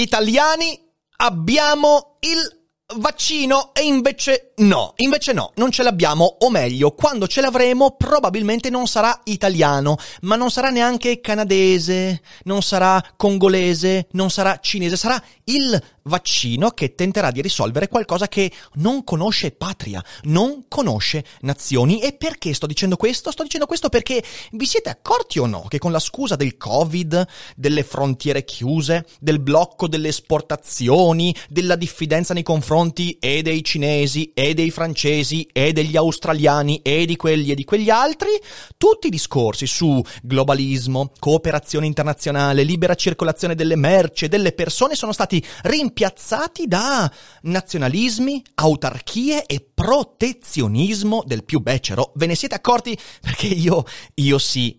Italiani abbiamo il vaccino e invece no, invece no, non ce l'abbiamo, o meglio, quando ce l'avremo probabilmente non sarà italiano, ma non sarà neanche canadese, non sarà congolese, non sarà cinese, sarà il vaccino che tenterà di risolvere qualcosa che non conosce patria, non conosce nazioni. E perché sto dicendo questo? Sto dicendo questo perché vi siete accorti o no che con la scusa del Covid, delle frontiere chiuse, del blocco delle esportazioni, della diffidenza nei confronti e dei cinesi e dei francesi e degli australiani e di quelli e di quegli altri, tutti i discorsi su globalismo, cooperazione internazionale, libera circolazione delle merci e delle persone sono stati rimpiazzati piazzati da nazionalismi, autarchie e protezionismo del più becero. Ve ne siete accorti? Perché io, io sì.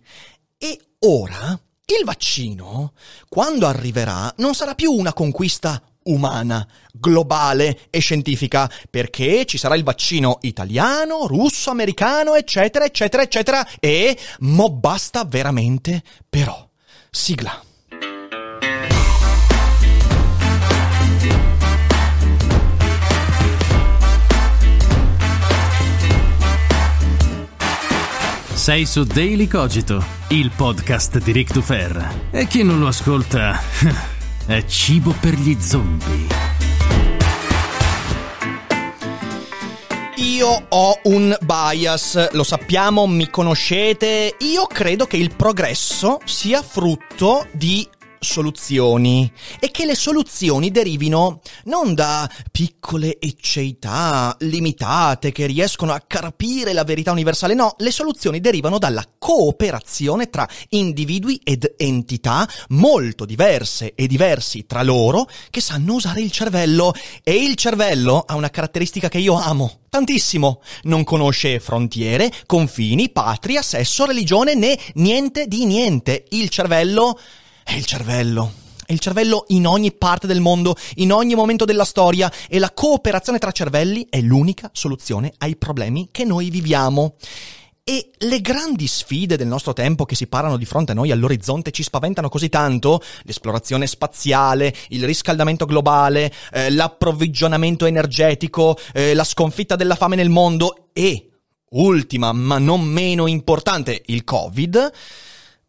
E ora il vaccino, quando arriverà, non sarà più una conquista umana, globale e scientifica, perché ci sarà il vaccino italiano, russo, americano, eccetera, eccetera, eccetera, e mo basta veramente però. Sigla. Sei su Daily Cogito, il podcast di Rick Dufer. E chi non lo ascolta è cibo per gli zombie. Io ho un bias, lo sappiamo, mi conoscete. Io credo che il progresso sia frutto di soluzioni e che le soluzioni derivino non da piccole ecceità limitate che riescono a carpire la verità universale, no, le soluzioni derivano dalla cooperazione tra individui ed entità molto diverse e diversi tra loro che sanno usare il cervello e il cervello ha una caratteristica che io amo tantissimo. Non conosce frontiere, confini, patria, sesso, religione né niente di niente. Il cervello è il cervello. È il cervello in ogni parte del mondo, in ogni momento della storia e la cooperazione tra cervelli è l'unica soluzione ai problemi che noi viviamo. E le grandi sfide del nostro tempo che si parano di fronte a noi all'orizzonte ci spaventano così tanto? L'esplorazione spaziale, il riscaldamento globale, eh, l'approvvigionamento energetico, eh, la sconfitta della fame nel mondo e, ultima ma non meno importante, il Covid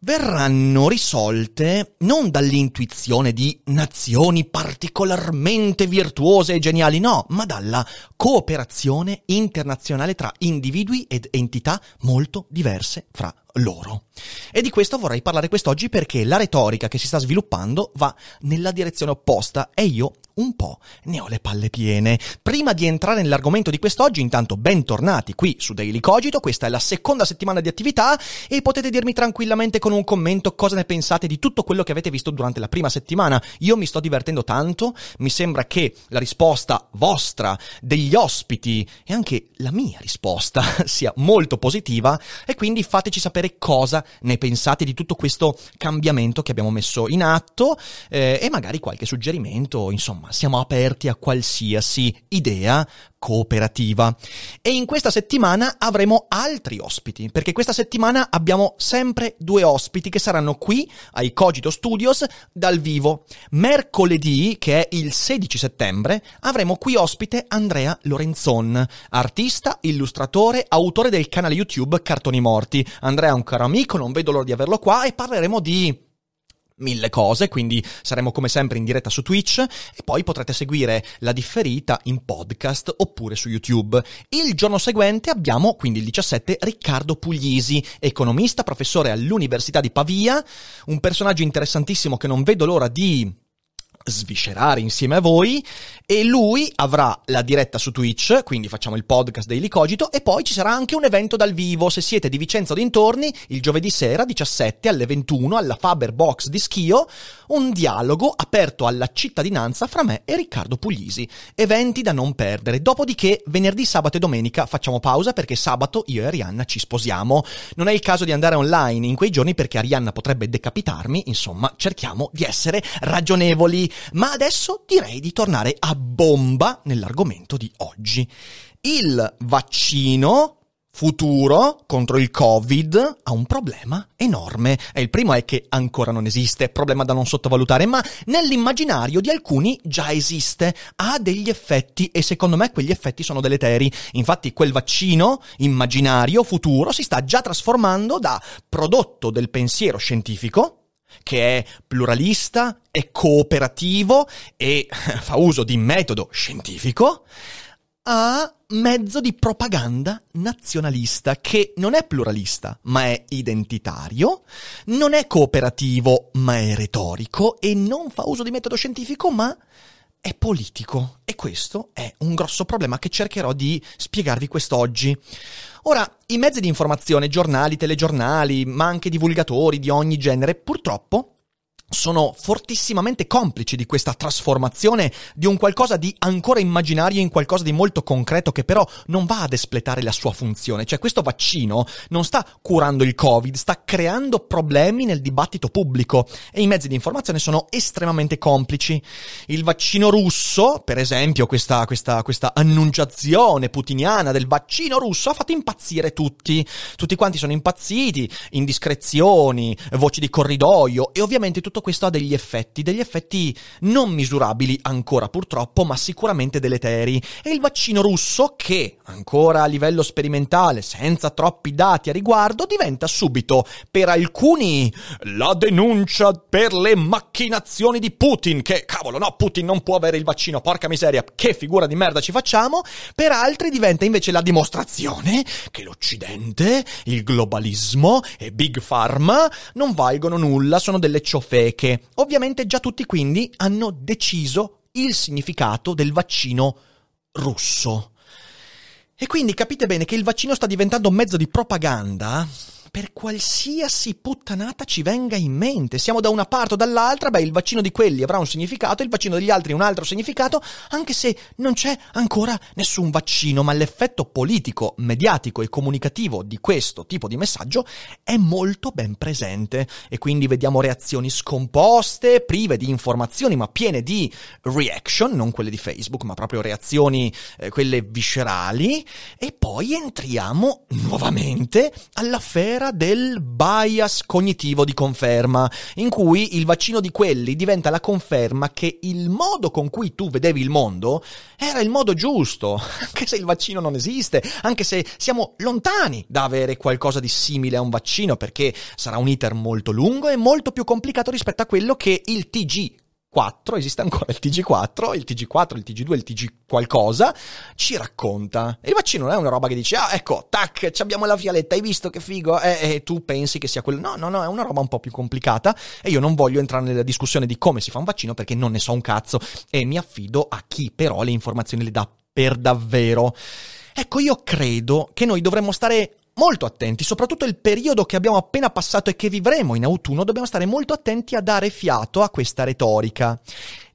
verranno risolte non dall'intuizione di nazioni particolarmente virtuose e geniali, no, ma dalla cooperazione internazionale tra individui ed entità molto diverse fra loro. E di questo vorrei parlare quest'oggi perché la retorica che si sta sviluppando va nella direzione opposta e io un po' ne ho le palle piene. Prima di entrare nell'argomento di quest'oggi, intanto bentornati qui su Daily Cogito, questa è la seconda settimana di attività e potete dirmi tranquillamente con un commento cosa ne pensate di tutto quello che avete visto durante la prima settimana. Io mi sto divertendo tanto, mi sembra che la risposta vostra, degli ospiti e anche la mia risposta sia molto positiva e quindi fateci sapere cosa ne pensate di tutto questo cambiamento che abbiamo messo in atto eh, e magari qualche suggerimento, insomma siamo aperti a qualsiasi idea cooperativa. E in questa settimana avremo altri ospiti, perché questa settimana abbiamo sempre due ospiti che saranno qui ai Cogito Studios dal vivo. Mercoledì, che è il 16 settembre, avremo qui ospite Andrea Lorenzon, artista, illustratore, autore del canale YouTube Cartoni Morti. Andrea è un caro amico, non vedo l'ora di averlo qua e parleremo di mille cose, quindi saremo come sempre in diretta su Twitch e poi potrete seguire la differita in podcast oppure su YouTube. Il giorno seguente abbiamo, quindi il 17, Riccardo Puglisi, economista, professore all'Università di Pavia, un personaggio interessantissimo che non vedo l'ora di sviscerare insieme a voi e lui avrà la diretta su Twitch, quindi facciamo il podcast Daily Cogito e poi ci sarà anche un evento dal vivo se siete di Vicenza o dintorni il giovedì sera 17 alle 21 alla Faber Box di Schio, un dialogo aperto alla cittadinanza fra me e Riccardo Puglisi. Eventi da non perdere. Dopodiché venerdì, sabato e domenica facciamo pausa perché sabato io e Arianna ci sposiamo. Non è il caso di andare online in quei giorni perché Arianna potrebbe decapitarmi, insomma, cerchiamo di essere ragionevoli. Ma adesso direi di tornare a bomba nell'argomento di oggi. Il vaccino futuro contro il Covid ha un problema enorme. E il primo è che ancora non esiste, problema da non sottovalutare, ma nell'immaginario di alcuni già esiste, ha degli effetti e secondo me quegli effetti sono deleteri. Infatti quel vaccino immaginario futuro si sta già trasformando da prodotto del pensiero scientifico che è pluralista, è cooperativo e fa uso di metodo scientifico, a mezzo di propaganda nazionalista che non è pluralista, ma è identitario, non è cooperativo, ma è retorico e non fa uso di metodo scientifico, ma è politico. E questo è un grosso problema che cercherò di spiegarvi quest'oggi. Ora, i mezzi di informazione, giornali, telegiornali, ma anche divulgatori di ogni genere, purtroppo sono fortissimamente complici di questa trasformazione di un qualcosa di ancora immaginario in qualcosa di molto concreto che però non va ad espletare la sua funzione. Cioè questo vaccino non sta curando il Covid, sta creando problemi nel dibattito pubblico e i mezzi di informazione sono estremamente complici. Il vaccino russo, per esempio, questa, questa, questa annunciazione putiniana del vaccino russo ha fatto impazzire tutti. Tutti quanti sono impazziti, indiscrezioni, voci di corridoio e ovviamente tutto questo ha degli effetti, degli effetti non misurabili ancora purtroppo, ma sicuramente deleteri. E il vaccino russo, che ancora a livello sperimentale, senza troppi dati a riguardo, diventa subito per alcuni la denuncia per le macchinazioni di Putin, che cavolo, no, Putin non può avere il vaccino, porca miseria, che figura di merda ci facciamo. Per altri diventa invece la dimostrazione che l'Occidente, il globalismo e Big Pharma non valgono nulla, sono delle ciofeche greche. Ovviamente già tutti quindi hanno deciso il significato del vaccino russo. E quindi capite bene che il vaccino sta diventando un mezzo di propaganda per qualsiasi puttanata ci venga in mente. Siamo da una parte o dall'altra, beh, il vaccino di quelli avrà un significato, il vaccino degli altri un altro significato, anche se non c'è ancora nessun vaccino, ma l'effetto politico, mediatico e comunicativo di questo tipo di messaggio è molto ben presente e quindi vediamo reazioni scomposte, prive di informazioni, ma piene di reaction, non quelle di Facebook, ma proprio reazioni eh, quelle viscerali e poi entriamo nuovamente all'affare era del bias cognitivo di conferma, in cui il vaccino di quelli diventa la conferma che il modo con cui tu vedevi il mondo era il modo giusto, anche se il vaccino non esiste, anche se siamo lontani da avere qualcosa di simile a un vaccino, perché sarà un iter molto lungo e molto più complicato rispetto a quello che il TG 4, esiste ancora il TG4, il TG4, il TG2, il TG qualcosa, ci racconta. Il vaccino non è una roba che dice, ah, ecco, tac, abbiamo la fialetta, hai visto che figo? E, e tu pensi che sia quello. No, no, no, è una roba un po' più complicata e io non voglio entrare nella discussione di come si fa un vaccino perché non ne so un cazzo e mi affido a chi però le informazioni le dà per davvero. Ecco, io credo che noi dovremmo stare molto attenti, soprattutto il periodo che abbiamo appena passato e che vivremo in autunno, dobbiamo stare molto attenti a dare fiato a questa retorica,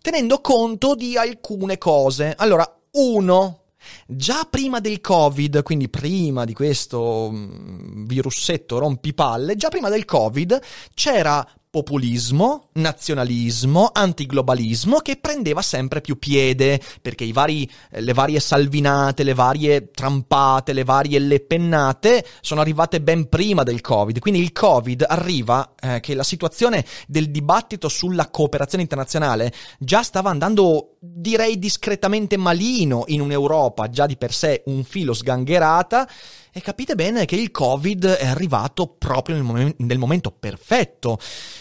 tenendo conto di alcune cose. Allora, uno, Già prima del Covid, quindi prima di questo mm, virussetto rompipalle, già prima del Covid c'era populismo, nazionalismo, antiglobalismo che prendeva sempre più piede, perché vari, eh, le varie salvinate, le varie trampate, le varie lepennate sono arrivate ben prima del Covid. Quindi il Covid arriva eh, che la situazione del dibattito sulla cooperazione internazionale già stava andando, direi, discretamente malino in un'Europa già di per sé un filo sgangherata e capite bene che il Covid è arrivato proprio nel, mom- nel momento perfetto.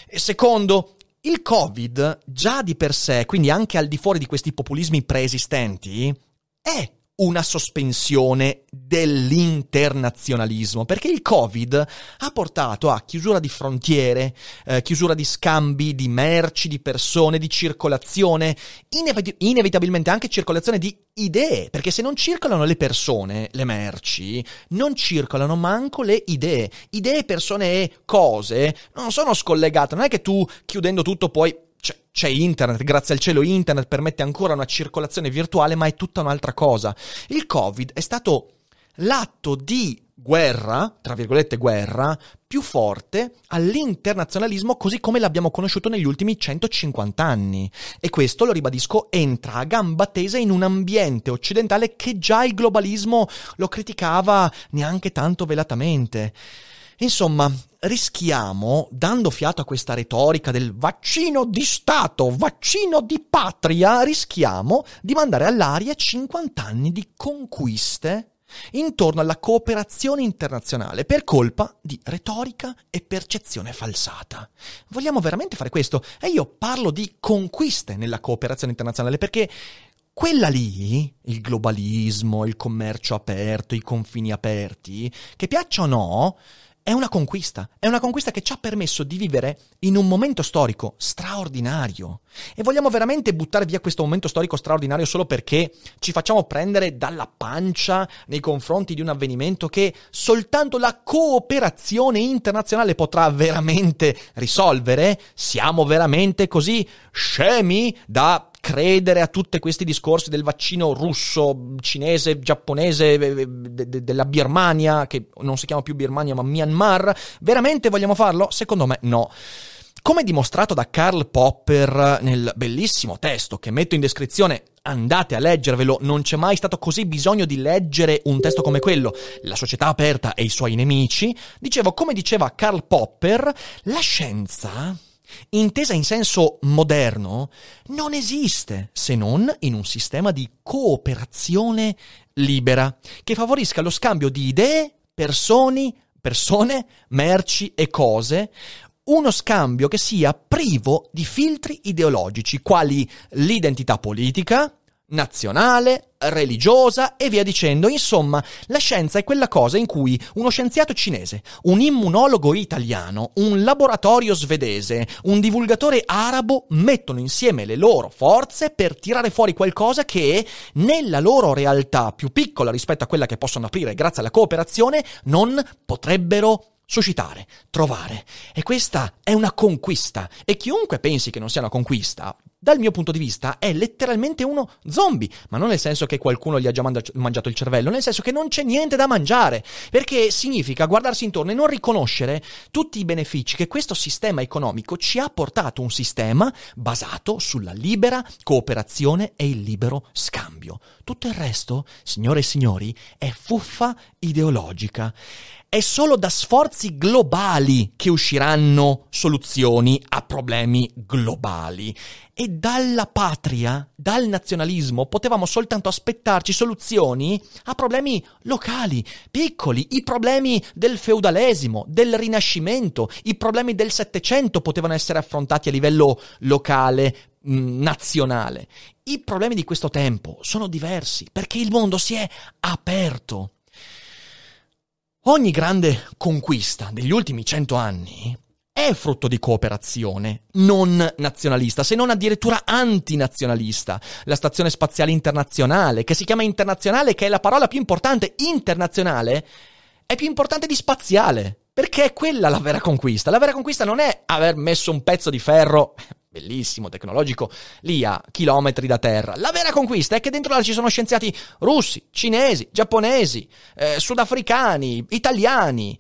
E secondo, il Covid già di per sé, quindi anche al di fuori di questi populismi preesistenti, è una sospensione dell'internazionalismo, perché il Covid ha portato a chiusura di frontiere, eh, chiusura di scambi di merci, di persone, di circolazione, inevi- inevitabilmente anche circolazione di idee, perché se non circolano le persone, le merci, non circolano manco le idee. Idee, persone e cose non sono scollegate, non è che tu chiudendo tutto puoi c'è internet, grazie al cielo internet permette ancora una circolazione virtuale, ma è tutta un'altra cosa. Il Covid è stato l'atto di guerra, tra virgolette guerra, più forte all'internazionalismo così come l'abbiamo conosciuto negli ultimi 150 anni. E questo, lo ribadisco, entra a gamba tesa in un ambiente occidentale che già il globalismo lo criticava neanche tanto velatamente. Insomma, rischiamo, dando fiato a questa retorica del vaccino di Stato, vaccino di patria, rischiamo di mandare all'aria 50 anni di conquiste intorno alla cooperazione internazionale per colpa di retorica e percezione falsata. Vogliamo veramente fare questo? E io parlo di conquiste nella cooperazione internazionale perché quella lì, il globalismo, il commercio aperto, i confini aperti, che piaccia o no, è una conquista, è una conquista che ci ha permesso di vivere in un momento storico straordinario. E vogliamo veramente buttare via questo momento storico straordinario solo perché ci facciamo prendere dalla pancia nei confronti di un avvenimento che soltanto la cooperazione internazionale potrà veramente risolvere? Siamo veramente così scemi da credere a tutti questi discorsi del vaccino russo, cinese, giapponese, eh, eh, de- de- della Birmania, che non si chiama più Birmania ma Myanmar, veramente vogliamo farlo? Secondo me no. Come dimostrato da Karl Popper nel bellissimo testo che metto in descrizione, andate a leggervelo, non c'è mai stato così bisogno di leggere un testo come quello, La società aperta e i suoi nemici, dicevo, come diceva Karl Popper, la scienza intesa in senso moderno, non esiste se non in un sistema di cooperazione libera che favorisca lo scambio di idee, persone, persone, merci e cose, uno scambio che sia privo di filtri ideologici quali l'identità politica, nazionale, religiosa e via dicendo. Insomma, la scienza è quella cosa in cui uno scienziato cinese, un immunologo italiano, un laboratorio svedese, un divulgatore arabo mettono insieme le loro forze per tirare fuori qualcosa che nella loro realtà più piccola rispetto a quella che possono aprire grazie alla cooperazione non potrebbero suscitare, trovare. E questa è una conquista. E chiunque pensi che non sia una conquista, dal mio punto di vista è letteralmente uno zombie, ma non nel senso che qualcuno gli ha già mangiato il cervello, nel senso che non c'è niente da mangiare, perché significa guardarsi intorno e non riconoscere tutti i benefici che questo sistema economico ci ha portato, un sistema basato sulla libera cooperazione e il libero scambio. Tutto il resto, signore e signori, è fuffa ideologica. È solo da sforzi globali che usciranno soluzioni a problemi globali. E dalla patria, dal nazionalismo, potevamo soltanto aspettarci soluzioni a problemi locali, piccoli, i problemi del feudalesimo, del rinascimento, i problemi del Settecento potevano essere affrontati a livello locale, mm, nazionale. I problemi di questo tempo sono diversi perché il mondo si è aperto. Ogni grande conquista degli ultimi cento anni è frutto di cooperazione, non nazionalista, se non addirittura antinazionalista. La Stazione Spaziale Internazionale, che si chiama internazionale, che è la parola più importante, internazionale, è più importante di spaziale, perché è quella la vera conquista. La vera conquista non è aver messo un pezzo di ferro bellissimo, tecnologico, lì a chilometri da terra. La vera conquista è che dentro là ci sono scienziati russi, cinesi, giapponesi, eh, sudafricani, italiani.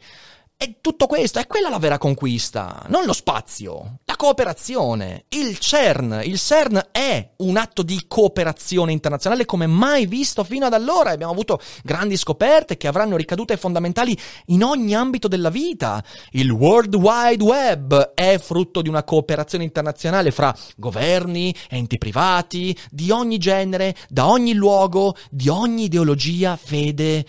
E tutto questo è quella la vera conquista, non lo spazio, la cooperazione. Il CERN, il CERN è un atto di cooperazione internazionale come mai visto fino ad allora. Abbiamo avuto grandi scoperte che avranno ricadute fondamentali in ogni ambito della vita. Il World Wide Web è frutto di una cooperazione internazionale fra governi, enti privati, di ogni genere, da ogni luogo, di ogni ideologia, fede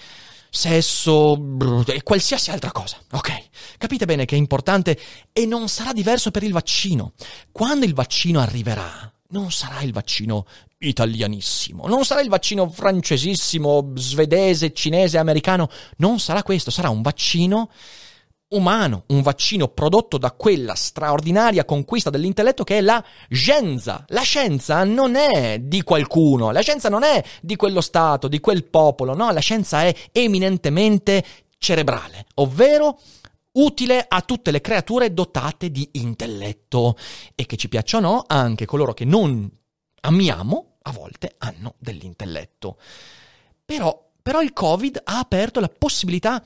sesso e qualsiasi altra cosa. Ok, capite bene che è importante e non sarà diverso per il vaccino. Quando il vaccino arriverà, non sarà il vaccino italianissimo, non sarà il vaccino francesissimo, svedese, cinese, americano, non sarà questo, sarà un vaccino umano, un vaccino prodotto da quella straordinaria conquista dell'intelletto che è la scienza. La scienza non è di qualcuno, la scienza non è di quello Stato, di quel popolo, no, la scienza è eminentemente cerebrale, ovvero utile a tutte le creature dotate di intelletto e che ci piaccia o no, anche coloro che non amiamo a volte hanno dell'intelletto. Però, però il Covid ha aperto la possibilità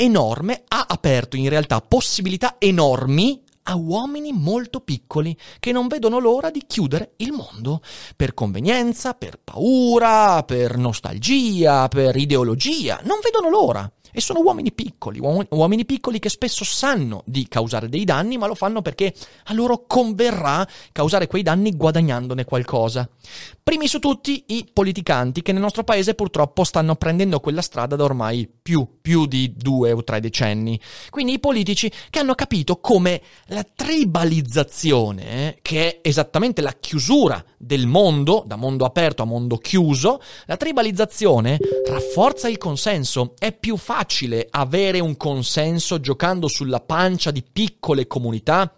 enorme, ha aperto in realtà possibilità enormi a uomini molto piccoli che non vedono l'ora di chiudere il mondo per convenienza, per paura, per nostalgia, per ideologia, non vedono l'ora. E sono uomini piccoli, uomini piccoli che spesso sanno di causare dei danni, ma lo fanno perché a loro converrà causare quei danni guadagnandone qualcosa. Primi su tutti i politicanti che nel nostro paese purtroppo stanno prendendo quella strada da ormai più, più di due o tre decenni. Quindi i politici che hanno capito come la tribalizzazione, che è esattamente la chiusura del mondo, da mondo aperto a mondo chiuso, la tribalizzazione rafforza il consenso. È più facile avere un consenso giocando sulla pancia di piccole comunità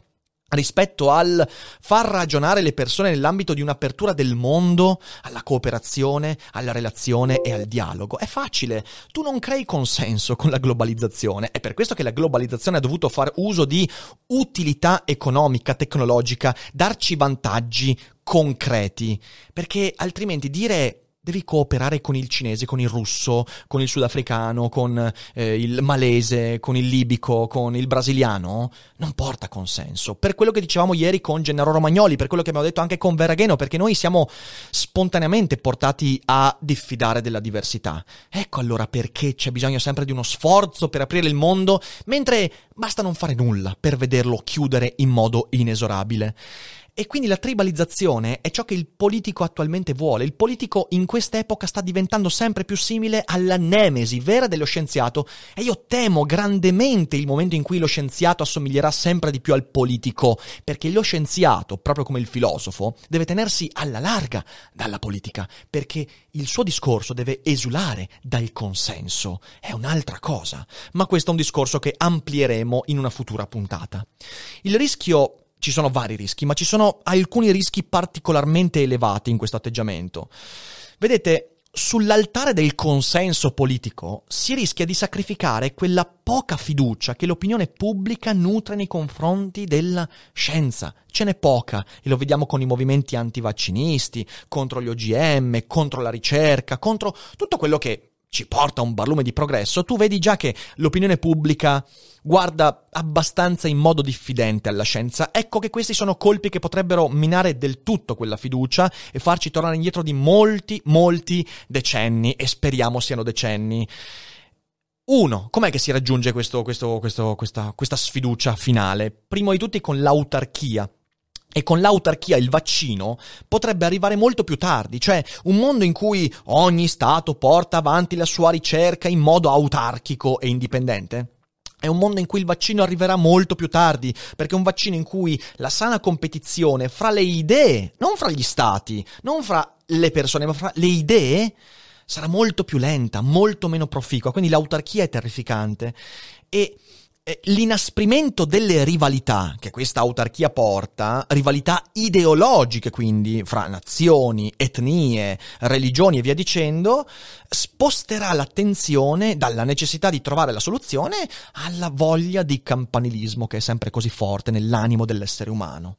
rispetto al far ragionare le persone nell'ambito di un'apertura del mondo, alla cooperazione, alla relazione e al dialogo. È facile, tu non crei consenso con la globalizzazione, è per questo che la globalizzazione ha dovuto fare uso di utilità economica, tecnologica, darci vantaggi concreti, perché altrimenti dire devi cooperare con il cinese, con il russo, con il sudafricano, con eh, il malese, con il libico, con il brasiliano, non porta consenso. Per quello che dicevamo ieri con Gennaro Romagnoli, per quello che abbiamo detto anche con Verragheno, perché noi siamo spontaneamente portati a diffidare della diversità. Ecco allora perché c'è bisogno sempre di uno sforzo per aprire il mondo, mentre basta non fare nulla per vederlo chiudere in modo inesorabile. E quindi la tribalizzazione è ciò che il politico attualmente vuole. Il politico in quest'epoca sta diventando sempre più simile alla nemesi vera dello scienziato e io temo grandemente il momento in cui lo scienziato assomiglierà sempre di più al politico, perché lo scienziato, proprio come il filosofo, deve tenersi alla larga dalla politica, perché il suo discorso deve esulare dal consenso. È un'altra cosa, ma questo è un discorso che amplieremo in una futura puntata. Il rischio ci sono vari rischi, ma ci sono alcuni rischi particolarmente elevati in questo atteggiamento. Vedete, sull'altare del consenso politico si rischia di sacrificare quella poca fiducia che l'opinione pubblica nutre nei confronti della scienza. Ce n'è poca e lo vediamo con i movimenti antivaccinisti, contro gli OGM, contro la ricerca, contro tutto quello che ci porta a un barlume di progresso, tu vedi già che l'opinione pubblica guarda abbastanza in modo diffidente alla scienza. Ecco che questi sono colpi che potrebbero minare del tutto quella fiducia e farci tornare indietro di molti, molti decenni, e speriamo siano decenni. Uno, com'è che si raggiunge questo, questo, questo, questa, questa sfiducia finale? Primo di tutti con l'autarchia e con l'autarchia il vaccino potrebbe arrivare molto più tardi, cioè un mondo in cui ogni Stato porta avanti la sua ricerca in modo autarchico e indipendente. È un mondo in cui il vaccino arriverà molto più tardi, perché è un vaccino in cui la sana competizione fra le idee, non fra gli stati, non fra le persone, ma fra le idee, sarà molto più lenta, molto meno proficua. Quindi l'autarchia è terrificante. E l'inasprimento delle rivalità che questa autarchia porta, rivalità ideologiche quindi fra nazioni, etnie, religioni e via dicendo, sposterà l'attenzione dalla necessità di trovare la soluzione alla voglia di campanilismo che è sempre così forte nell'animo dell'essere umano.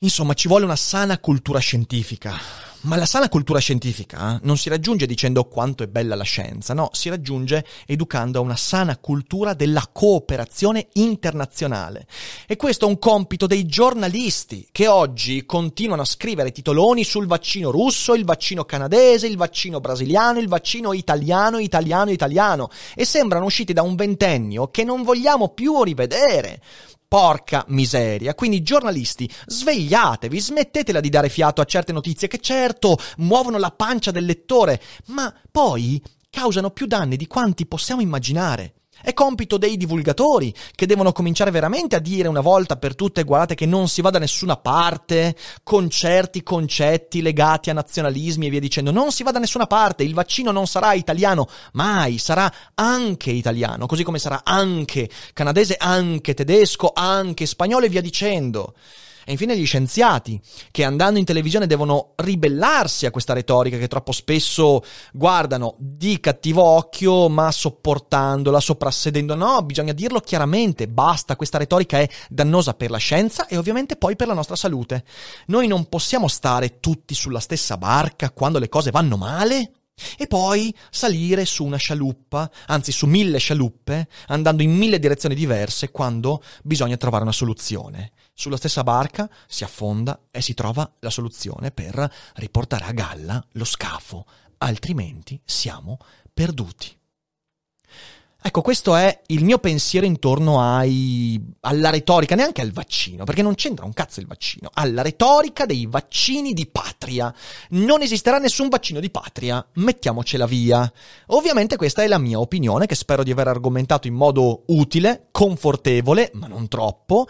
Insomma, ci vuole una sana cultura scientifica. Ma la sana cultura scientifica non si raggiunge dicendo quanto è bella la scienza, no, si raggiunge educando a una sana cultura della cooperazione internazionale. E questo è un compito dei giornalisti che oggi continuano a scrivere titoloni sul vaccino russo, il vaccino canadese, il vaccino brasiliano, il vaccino italiano, italiano, italiano e sembrano usciti da un ventennio che non vogliamo più rivedere. Porca miseria. Quindi giornalisti, svegliatevi, smettetela di dare fiato a certe notizie che certo muovono la pancia del lettore, ma poi causano più danni di quanti possiamo immaginare. È compito dei divulgatori che devono cominciare veramente a dire una volta per tutte guardate che non si va da nessuna parte con certi concetti legati a nazionalismi e via dicendo. Non si va da nessuna parte, il vaccino non sarà italiano, mai, sarà anche italiano, così come sarà anche canadese, anche tedesco, anche spagnolo e via dicendo. E infine gli scienziati, che andando in televisione devono ribellarsi a questa retorica che troppo spesso guardano di cattivo occhio, ma sopportandola, soprassedendo. No, bisogna dirlo chiaramente, basta, questa retorica è dannosa per la scienza e ovviamente poi per la nostra salute. Noi non possiamo stare tutti sulla stessa barca quando le cose vanno male e poi salire su una scialuppa, anzi su mille scialuppe, andando in mille direzioni diverse quando bisogna trovare una soluzione. Sulla stessa barca si affonda e si trova la soluzione per riportare a galla lo scafo, altrimenti siamo perduti. Ecco, questo è il mio pensiero intorno ai, alla retorica, neanche al vaccino, perché non c'entra un cazzo il vaccino, alla retorica dei vaccini di patria. Non esisterà nessun vaccino di patria, mettiamocela via. Ovviamente questa è la mia opinione, che spero di aver argomentato in modo utile, confortevole, ma non troppo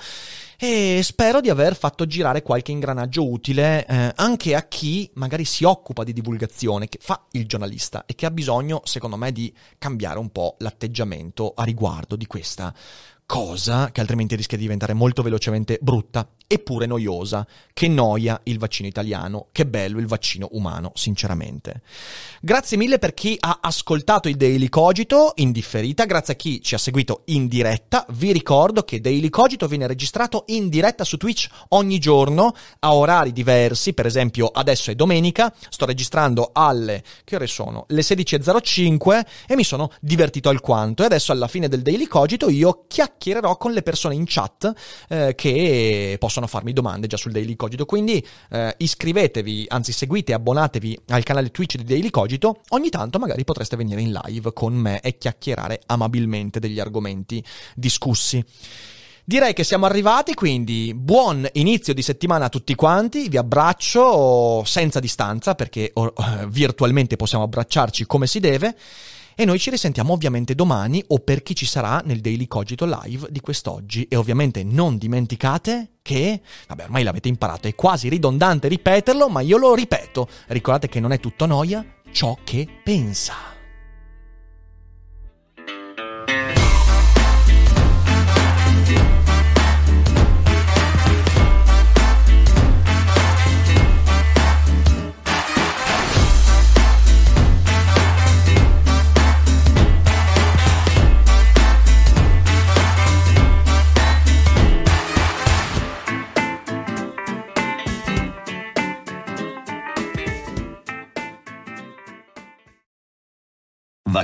e spero di aver fatto girare qualche ingranaggio utile eh, anche a chi magari si occupa di divulgazione, che fa il giornalista e che ha bisogno, secondo me, di cambiare un po' l'atteggiamento a riguardo di questa cosa che altrimenti rischia di diventare molto velocemente brutta eppure noiosa. Che noia il vaccino italiano, che bello il vaccino umano, sinceramente. Grazie mille per chi ha ascoltato il Daily Cogito in differita, grazie a chi ci ha seguito in diretta. Vi ricordo che Daily Cogito viene registrato in diretta su Twitch ogni giorno a orari diversi, per esempio adesso è domenica, sto registrando alle che ore sono? Le 16:05 e mi sono divertito alquanto e adesso alla fine del Daily Cogito io chiacchiererò con le persone in chat eh, che possono possono farmi domande già sul Daily Cogito. Quindi eh, iscrivetevi, anzi seguite e abbonatevi al canale Twitch di Daily Cogito. Ogni tanto magari potreste venire in live con me e chiacchierare amabilmente degli argomenti discussi. Direi che siamo arrivati, quindi buon inizio di settimana a tutti quanti, vi abbraccio senza distanza perché oh, virtualmente possiamo abbracciarci come si deve e noi ci risentiamo ovviamente domani o per chi ci sarà nel Daily Cogito Live di quest'oggi. E ovviamente non dimenticate che, vabbè ormai l'avete imparato, è quasi ridondante ripeterlo, ma io lo ripeto. Ricordate che non è tutto noia ciò che pensa.